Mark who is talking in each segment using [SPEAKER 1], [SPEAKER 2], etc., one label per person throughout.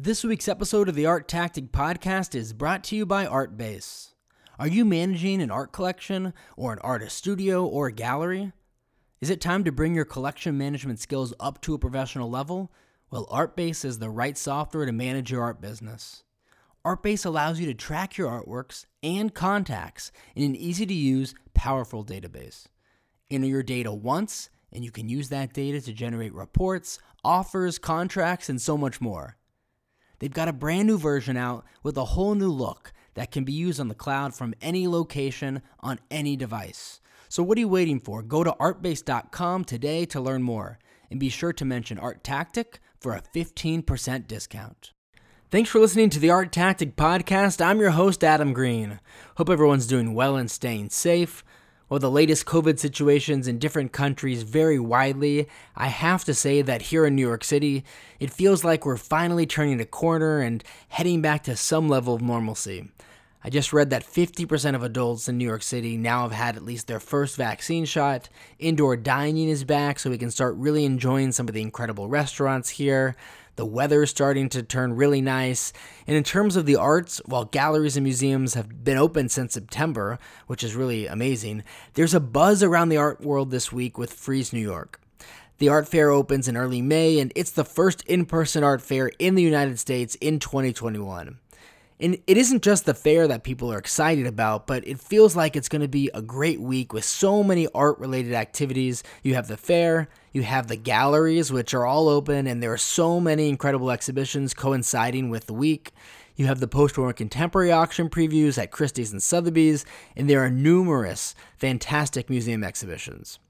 [SPEAKER 1] This week's episode of the Art Tactic Podcast is brought to you by Artbase. Are you managing an art collection, or an artist studio, or a gallery? Is it time to bring your collection management skills up to a professional level? Well, Artbase is the right software to manage your art business. Artbase allows you to track your artworks and contacts in an easy to use, powerful database. Enter your data once, and you can use that data to generate reports, offers, contracts, and so much more. They've got a brand new version out with a whole new look that can be used on the cloud from any location on any device. So, what are you waiting for? Go to artbase.com today to learn more and be sure to mention Art Tactic for a 15% discount. Thanks for listening to the Art Tactic Podcast. I'm your host, Adam Green. Hope everyone's doing well and staying safe. While the latest COVID situations in different countries vary widely, I have to say that here in New York City, it feels like we're finally turning a corner and heading back to some level of normalcy. I just read that 50% of adults in New York City now have had at least their first vaccine shot. Indoor dining is back, so we can start really enjoying some of the incredible restaurants here. The weather is starting to turn really nice. And in terms of the arts, while galleries and museums have been open since September, which is really amazing, there's a buzz around the art world this week with Frieze New York. The art fair opens in early May, and it's the first in person art fair in the United States in 2021. And it isn't just the fair that people are excited about, but it feels like it's going to be a great week with so many art related activities. You have the fair, you have the galleries, which are all open, and there are so many incredible exhibitions coinciding with the week. You have the post war contemporary auction previews at Christie's and Sotheby's, and there are numerous fantastic museum exhibitions.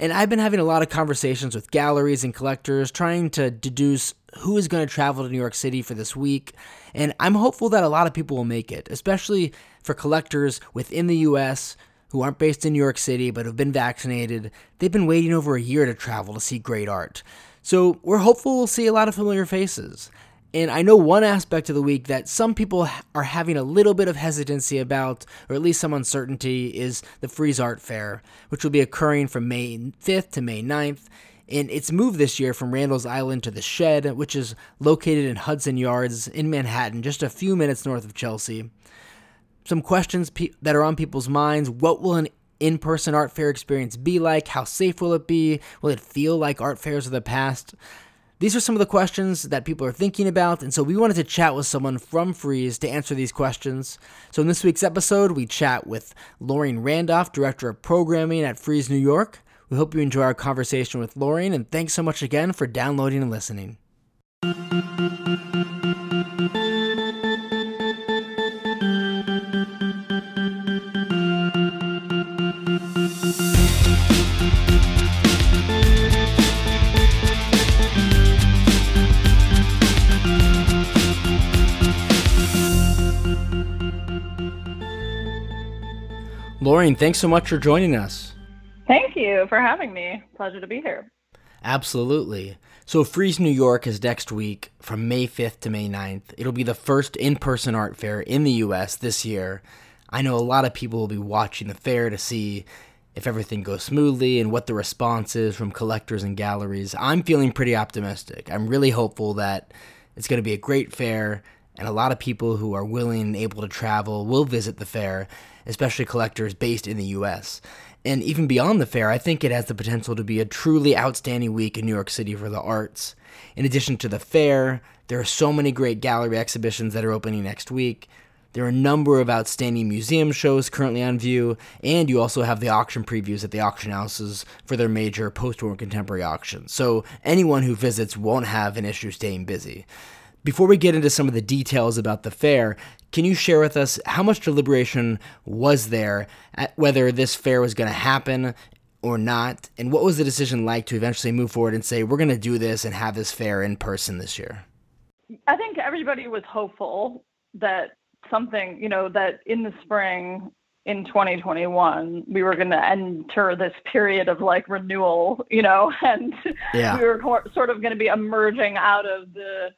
[SPEAKER 1] And I've been having a lot of conversations with galleries and collectors trying to deduce who is going to travel to New York City for this week. And I'm hopeful that a lot of people will make it, especially for collectors within the US who aren't based in New York City but have been vaccinated. They've been waiting over a year to travel to see great art. So we're hopeful we'll see a lot of familiar faces. And I know one aspect of the week that some people are having a little bit of hesitancy about, or at least some uncertainty, is the Frieze Art Fair, which will be occurring from May 5th to May 9th. And it's moved this year from Randall's Island to the Shed, which is located in Hudson Yards in Manhattan, just a few minutes north of Chelsea. Some questions pe- that are on people's minds what will an in person art fair experience be like? How safe will it be? Will it feel like art fairs of the past? These are some of the questions that people are thinking about, and so we wanted to chat with someone from Frieze to answer these questions. So, in this week's episode, we chat with Loring Randolph, Director of Programming at Frieze New York. We hope you enjoy our conversation with Loring, and thanks so much again for downloading and listening. Loring, thanks so much for joining us.
[SPEAKER 2] Thank you for having me. Pleasure to be here.
[SPEAKER 1] Absolutely. So, Frieze New York is next week from May 5th to May 9th. It'll be the first in person art fair in the US this year. I know a lot of people will be watching the fair to see if everything goes smoothly and what the response is from collectors and galleries. I'm feeling pretty optimistic. I'm really hopeful that it's going to be a great fair and a lot of people who are willing and able to travel will visit the fair especially collectors based in the US. And even beyond the fair, I think it has the potential to be a truly outstanding week in New York City for the arts. In addition to the fair, there are so many great gallery exhibitions that are opening next week. There are a number of outstanding museum shows currently on view, and you also have the auction previews at the auction houses for their major post war contemporary auctions. So anyone who visits won't have an issue staying busy. Before we get into some of the details about the fair, can you share with us how much deliberation was there at whether this fair was going to happen or not? And what was the decision like to eventually move forward and say, we're going to do this and have this fair in person this year?
[SPEAKER 2] I think everybody was hopeful that something, you know, that in the spring in 2021 we were going to enter this period of like renewal, you know, and yeah. we were sort of going to be emerging out of the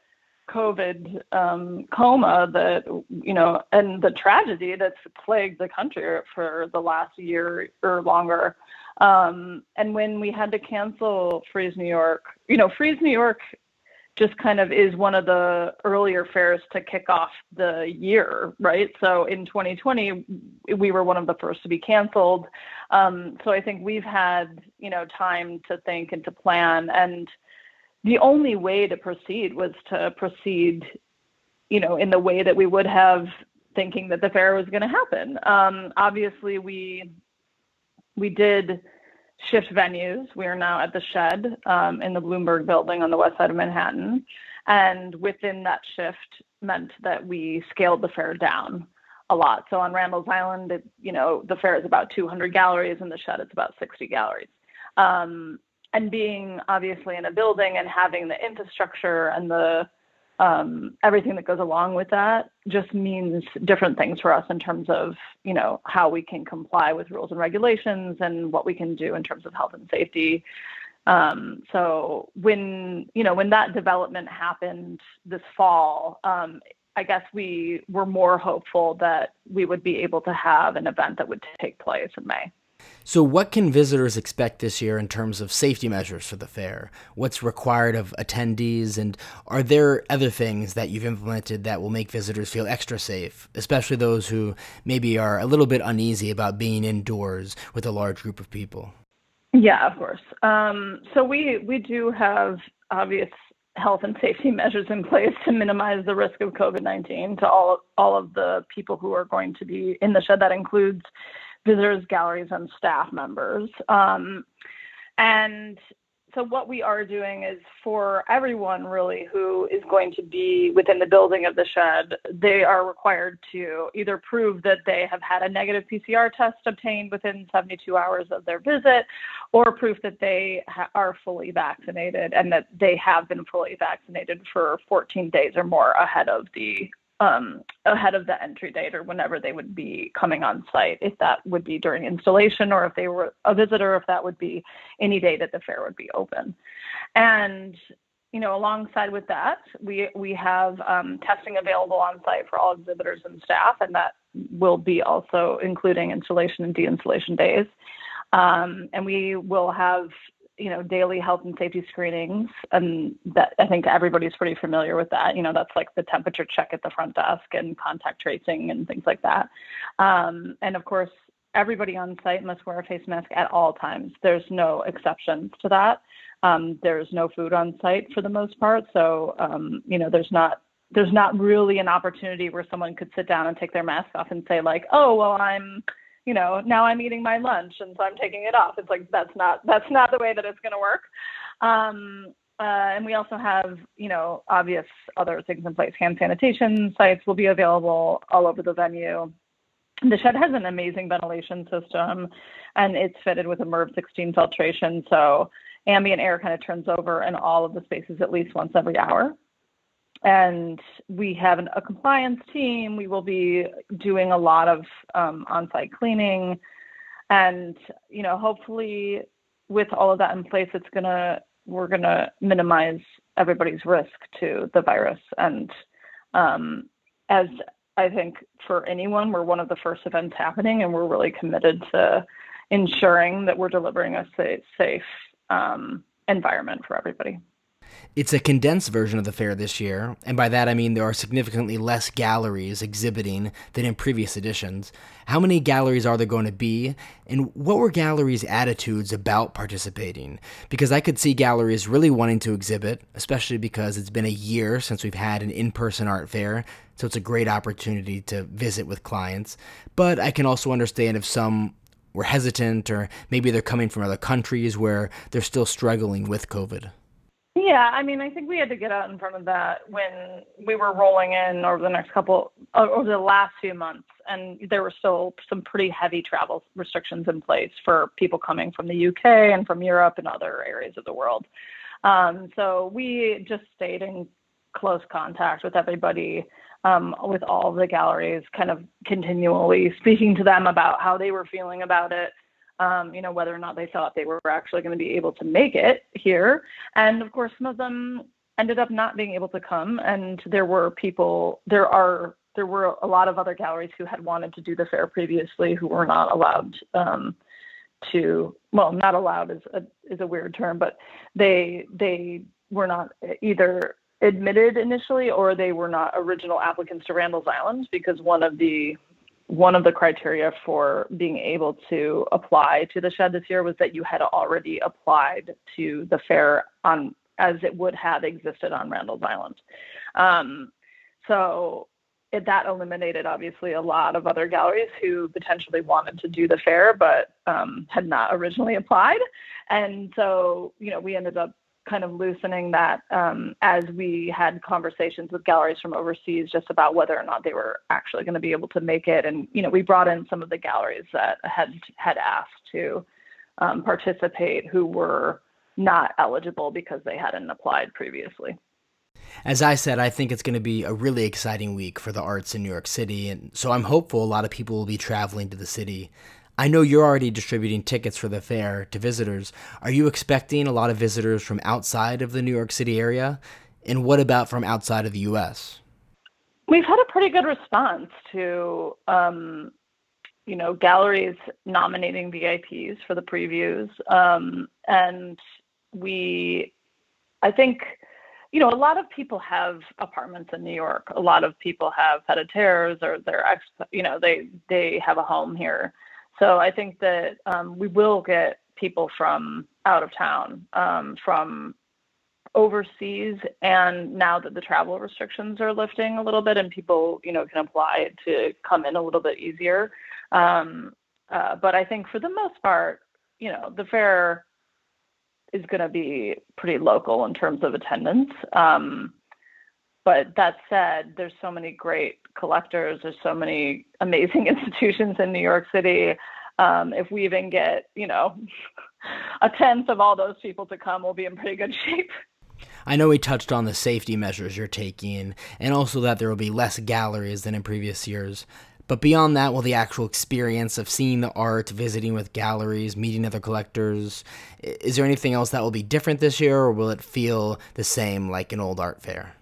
[SPEAKER 2] COVID um, coma that you know, and the tragedy that's plagued the country for the last year or longer. Um, and when we had to cancel Frieze New York, you know, Frieze New York just kind of is one of the earlier fairs to kick off the year, right? So in 2020, we were one of the first to be canceled. Um, so I think we've had, you know, time to think and to plan. And the only way to proceed was to proceed, you know, in the way that we would have thinking that the fair was going to happen. Um, obviously, we we did shift venues. We are now at the Shed um, in the Bloomberg Building on the west side of Manhattan, and within that shift meant that we scaled the fair down a lot. So on Randall's Island, it, you know, the fair is about 200 galleries, and the Shed it's about 60 galleries. Um, and being obviously in a building and having the infrastructure and the um, everything that goes along with that just means different things for us in terms of you know how we can comply with rules and regulations and what we can do in terms of health and safety. Um, so when you know when that development happened this fall um, i guess we were more hopeful that we would be able to have an event that would take place in may
[SPEAKER 1] so, what can visitors expect this year in terms of safety measures for the fair? What's required of attendees? And are there other things that you've implemented that will make visitors feel extra safe, especially those who maybe are a little bit uneasy about being indoors with a large group of people?
[SPEAKER 2] Yeah, of course. Um, so, we, we do have obvious health and safety measures in place to minimize the risk of COVID 19 to all, all of the people who are going to be in the shed. That includes visitors, galleries, and staff members. Um, and so what we are doing is for everyone really who is going to be within the building of the shed, they are required to either prove that they have had a negative PCR test obtained within 72 hours of their visit or proof that they ha- are fully vaccinated and that they have been fully vaccinated for 14 days or more ahead of the um, ahead of the entry date or whenever they would be coming on site, if that would be during installation or if they were a visitor, if that would be any day that the fair would be open. And you know, alongside with that, we we have um, testing available on site for all exhibitors and staff, and that will be also including installation and de-installation days. Um, and we will have you know daily health and safety screenings and that i think everybody's pretty familiar with that. You know that's like the temperature check at the front desk and contact tracing and things like that. Um, and of course everybody on site must wear a face mask at all times. There's no exceptions to that. Um, there's no food on site for the most part. So um, you know there's not there's not really an opportunity where someone could sit down and take their mask off and say like oh well i'm you know, now I'm eating my lunch and so I'm taking it off. It's like that's not that's not the way that it's going to work. Um, uh, and we also have, you know, obvious other things in place. Hand sanitation sites will be available all over the venue. The shed has an amazing ventilation system, and it's fitted with a MERV 16 filtration, so ambient air kind of turns over in all of the spaces at least once every hour and we have an, a compliance team. We will be doing a lot of um, on-site cleaning, and you know, hopefully, with all of that in place, it's gonna we're gonna minimize everybody's risk to the virus. And um, as I think for anyone, we're one of the first events happening, and we're really committed to ensuring that we're delivering a safe, safe um, environment for everybody.
[SPEAKER 1] It's a condensed version of the fair this year, and by that I mean there are significantly less galleries exhibiting than in previous editions. How many galleries are there going to be, and what were galleries' attitudes about participating? Because I could see galleries really wanting to exhibit, especially because it's been a year since we've had an in person art fair, so it's a great opportunity to visit with clients. But I can also understand if some were hesitant, or maybe they're coming from other countries where they're still struggling with COVID.
[SPEAKER 2] Yeah, I mean, I think we had to get out in front of that when we were rolling in over the next couple, uh, over the last few months, and there were still some pretty heavy travel restrictions in place for people coming from the UK and from Europe and other areas of the world. Um, so we just stayed in close contact with everybody, um, with all the galleries, kind of continually speaking to them about how they were feeling about it um, you know, whether or not they thought they were actually going to be able to make it here. And of course, some of them ended up not being able to come. And there were people, there are, there were a lot of other galleries who had wanted to do the fair previously who were not allowed um, to, well, not allowed is a, is a weird term, but they, they were not either admitted initially or they were not original applicants to Randall's Island because one of the one of the criteria for being able to apply to the shed this year was that you had already applied to the fair on as it would have existed on Randall's Island. Um, so it, that eliminated obviously a lot of other galleries who potentially wanted to do the fair but um, had not originally applied. And so, you know, we ended up kind of loosening that um, as we had conversations with galleries from overseas just about whether or not they were actually going to be able to make it. And you know, we brought in some of the galleries that had had asked to um, participate who were not eligible because they hadn't applied previously.
[SPEAKER 1] As I said, I think it's going to be a really exciting week for the arts in New York City, and so I'm hopeful a lot of people will be traveling to the city. I know you're already distributing tickets for the fair to visitors. Are you expecting a lot of visitors from outside of the New York City area? And what about from outside of the U.S.?
[SPEAKER 2] We've had a pretty good response to, um, you know, galleries nominating VIPs for the previews, um, and we, I think, you know, a lot of people have apartments in New York. A lot of people have pied-à-terres or they're ex, you know, they they have a home here. So I think that um, we will get people from out of town, um, from overseas, and now that the travel restrictions are lifting a little bit and people, you know, can apply to come in a little bit easier. Um, uh, but I think for the most part, you know, the fair is going to be pretty local in terms of attendance. Um, but that said, there's so many great collectors. There's so many amazing institutions in New York City. Um, if we even get, you know, a tenth of all those people to come, we'll be in pretty good shape.
[SPEAKER 1] I know we touched on the safety measures you're taking, and also that there will be less galleries than in previous years. But beyond that, will the actual experience of seeing the art, visiting with galleries, meeting other collectors, is there anything else that will be different this year, or will it feel the same like an old art fair?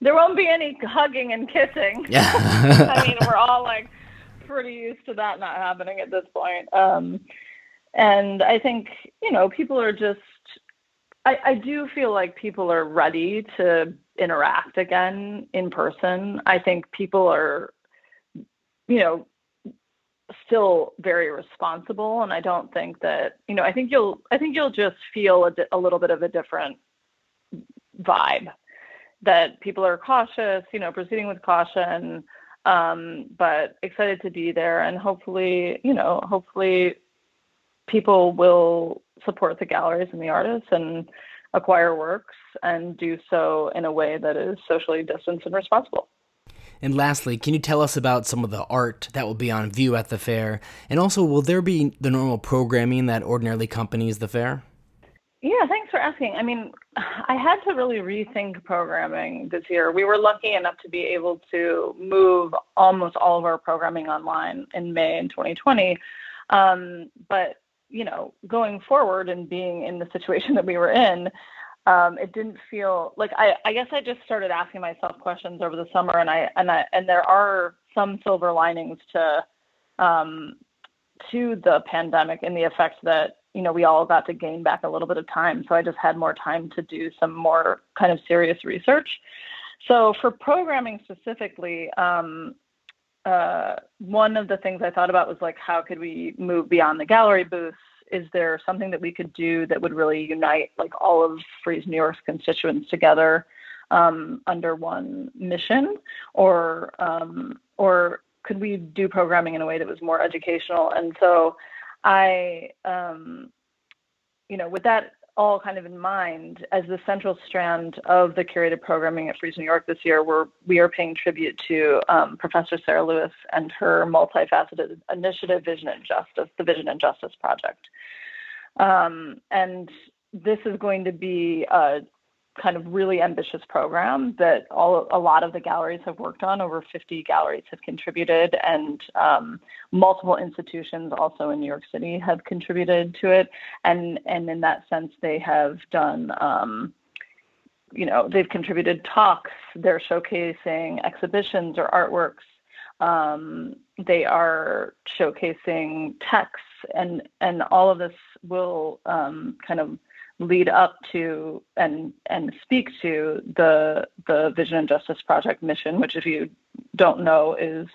[SPEAKER 2] There won't be any hugging and kissing. Yeah. I mean, we're all like pretty used to that not happening at this point. Um, and I think, you know, people are just, I, I do feel like people are ready to interact again in person. I think people are, you know, still very responsible and i don't think that you know i think you'll i think you'll just feel a, a little bit of a different vibe that people are cautious, you know, proceeding with caution, um, but excited to be there. And hopefully, you know, hopefully people will support the galleries and the artists and acquire works and do so in a way that is socially distanced and responsible.
[SPEAKER 1] And lastly, can you tell us about some of the art that will be on view at the fair? And also, will there be the normal programming that ordinarily accompanies the fair?
[SPEAKER 2] Yeah, thanks for asking. I mean, I had to really rethink programming this year. We were lucky enough to be able to move almost all of our programming online in May in 2020. Um, but, you know, going forward and being in the situation that we were in, um, it didn't feel like I, I guess I just started asking myself questions over the summer, and I and I and there are some silver linings to um, to the pandemic and the effect that you know, we all got to gain back a little bit of time. So I just had more time to do some more kind of serious research. So for programming specifically, um, uh, one of the things I thought about was like, how could we move beyond the gallery booths? Is there something that we could do that would really unite like all of Frieze New York's constituents together um, under one mission, or um, or could we do programming in a way that was more educational? And so I, um, you know, with that all kind of in mind, as the central strand of the curated programming at Frieze New York this year, we're, we are paying tribute to um, Professor Sarah Lewis and her multifaceted initiative, Vision and Justice, the Vision and Justice Project. Um, and this is going to be a kind of really ambitious program that all a lot of the galleries have worked on. Over 50 galleries have contributed, and um, multiple institutions also in New York City have contributed to it. And and in that sense, they have done. Um, you know, they've contributed talks. They're showcasing exhibitions or artworks. Um, they are showcasing texts, and and all of this will um, kind of lead up to and and speak to the the Vision and Justice Project mission, which if you don't know is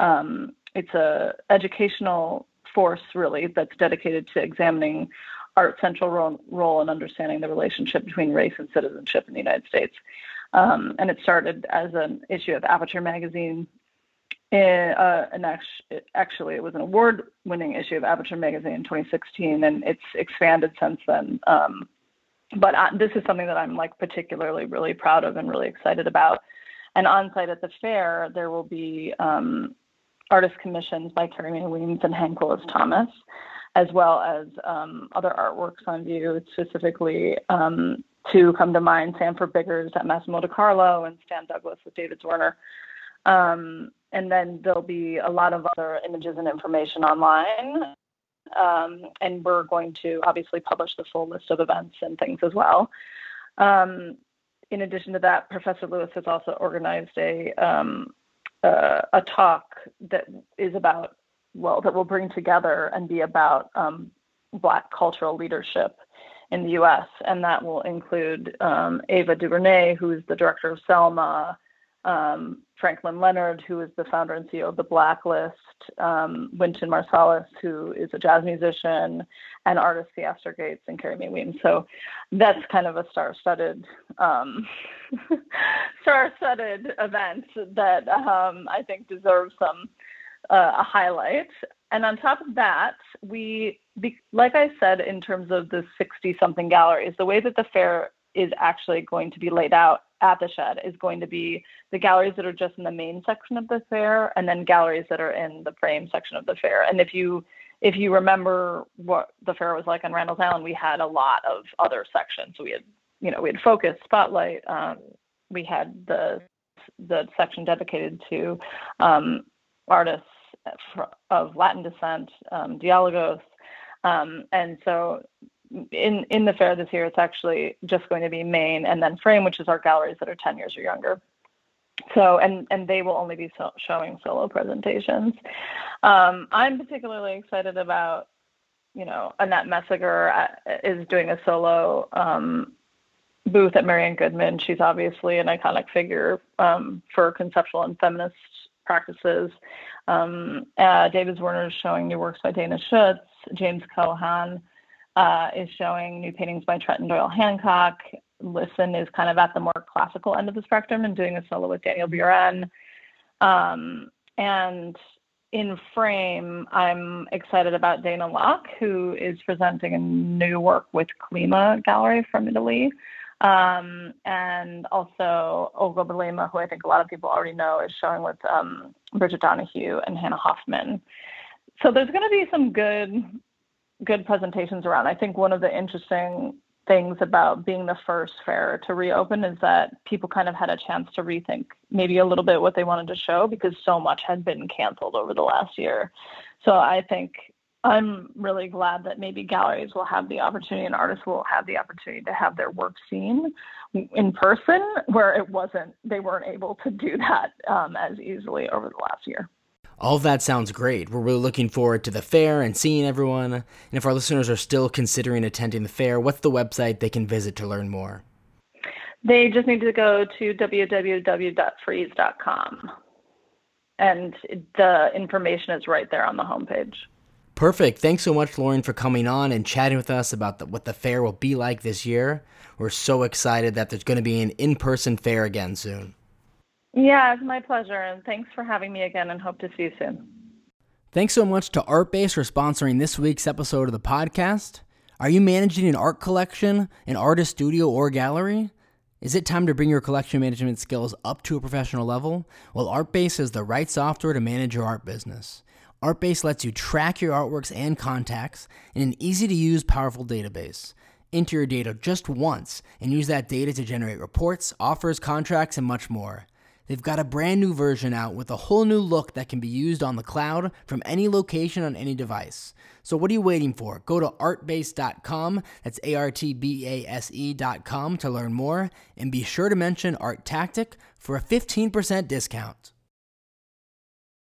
[SPEAKER 2] um, it's a educational force really that's dedicated to examining art's central role, role in understanding the relationship between race and citizenship in the United States. Um, and it started as an issue of Aperture magazine. In, uh, and actually, it was an award-winning issue of Aperture magazine in 2016, and it's expanded since then. Um, but this is something that I'm like particularly really proud of and really excited about. And on site at the fair, there will be um, artist commissions by Mae Weems and Hank Willis Thomas, as well as um, other artworks on view, specifically um, to come to mind Sanford Biggers at Massimo De Carlo and Stan Douglas with David Zwirner. Um, and then there'll be a lot of other images and information online. Um, and we're going to obviously publish the full list of events and things as well. Um, in addition to that, Professor Lewis has also organized a um, uh, a talk that is about well that will bring together and be about um, Black cultural leadership in the U.S. and that will include um, Ava DuVernay, who is the director of Selma, um, Franklin Leonard, who is the founder and CEO of The Blacklist, um, Wynton Marsalis, who is a jazz musician, and artist Theaster Gates and Carrie Mae Weems. So that's kind of a star-studded, um, star-studded event that um, I think deserves some uh, a highlight. And on top of that, we, like I said, in terms of the 60-something galleries, the way that the fair is actually going to be laid out at the shed is going to be the galleries that are just in the main section of the fair and then galleries that are in the frame section of the fair. And if you if you remember what the fair was like on Randall's Island, we had a lot of other sections. We had, you know, we had focus, spotlight. Um, we had the the section dedicated to um, artists of Latin descent, um, Dialogos, um, and so in in the fair this year, it's actually just going to be main and then frame, which is our galleries that are 10 years or younger. So and and they will only be so, showing solo presentations. Um, I'm particularly excited about, you know, Annette Messager uh, is doing a solo um, booth at Marian Goodman. She's obviously an iconic figure um, for conceptual and feminist practices. Um, uh, David Zwirner is showing new works by Dana Schutz. James Cohan uh, is showing new paintings by Trenton Doyle Hancock. Lisson is kind of at the more classical end of the spectrum and doing a solo with Daniel Buren. Um, and in frame, I'm excited about Dana Lok, who is presenting a new work with Clima Gallery from Italy. Um, and also Olga Balema, who I think a lot of people already know, is showing with um, Bridget Donahue and Hannah Hoffman. So there's going to be some good good presentations around. I think one of the interesting things about being the first fair to reopen is that people kind of had a chance to rethink maybe a little bit what they wanted to show because so much had been canceled over the last year. So I think I'm really glad that maybe galleries will have the opportunity and artists will have the opportunity to have their work seen in person where it wasn't, they weren't able to do that um, as easily over the last year.
[SPEAKER 1] All of that sounds great. We're really looking forward to the fair and seeing everyone. And if our listeners are still considering attending the fair, what's the website they can visit to learn more?
[SPEAKER 2] They just need to go to www.frieze.com. And the information is right there on the homepage.
[SPEAKER 1] Perfect. Thanks so much, Loring, for coming on and chatting with us about the, what the fair will be like this year. We're so excited that there's going to be an in person fair again soon.
[SPEAKER 2] Yeah, it's my pleasure. And thanks for having me again and hope to see you soon.
[SPEAKER 1] Thanks so much to Artbase for sponsoring this week's episode of the podcast. Are you managing an art collection, an artist studio, or gallery? Is it time to bring your collection management skills up to a professional level? Well, Artbase is the right software to manage your art business. Artbase lets you track your artworks and contacts in an easy to use, powerful database. Enter your data just once and use that data to generate reports, offers, contracts, and much more. They've got a brand new version out with a whole new look that can be used on the cloud from any location on any device. So what are you waiting for? Go to artbase.com, that's A R T B A S E.com to learn more, and be sure to mention Art Tactic for a 15% discount.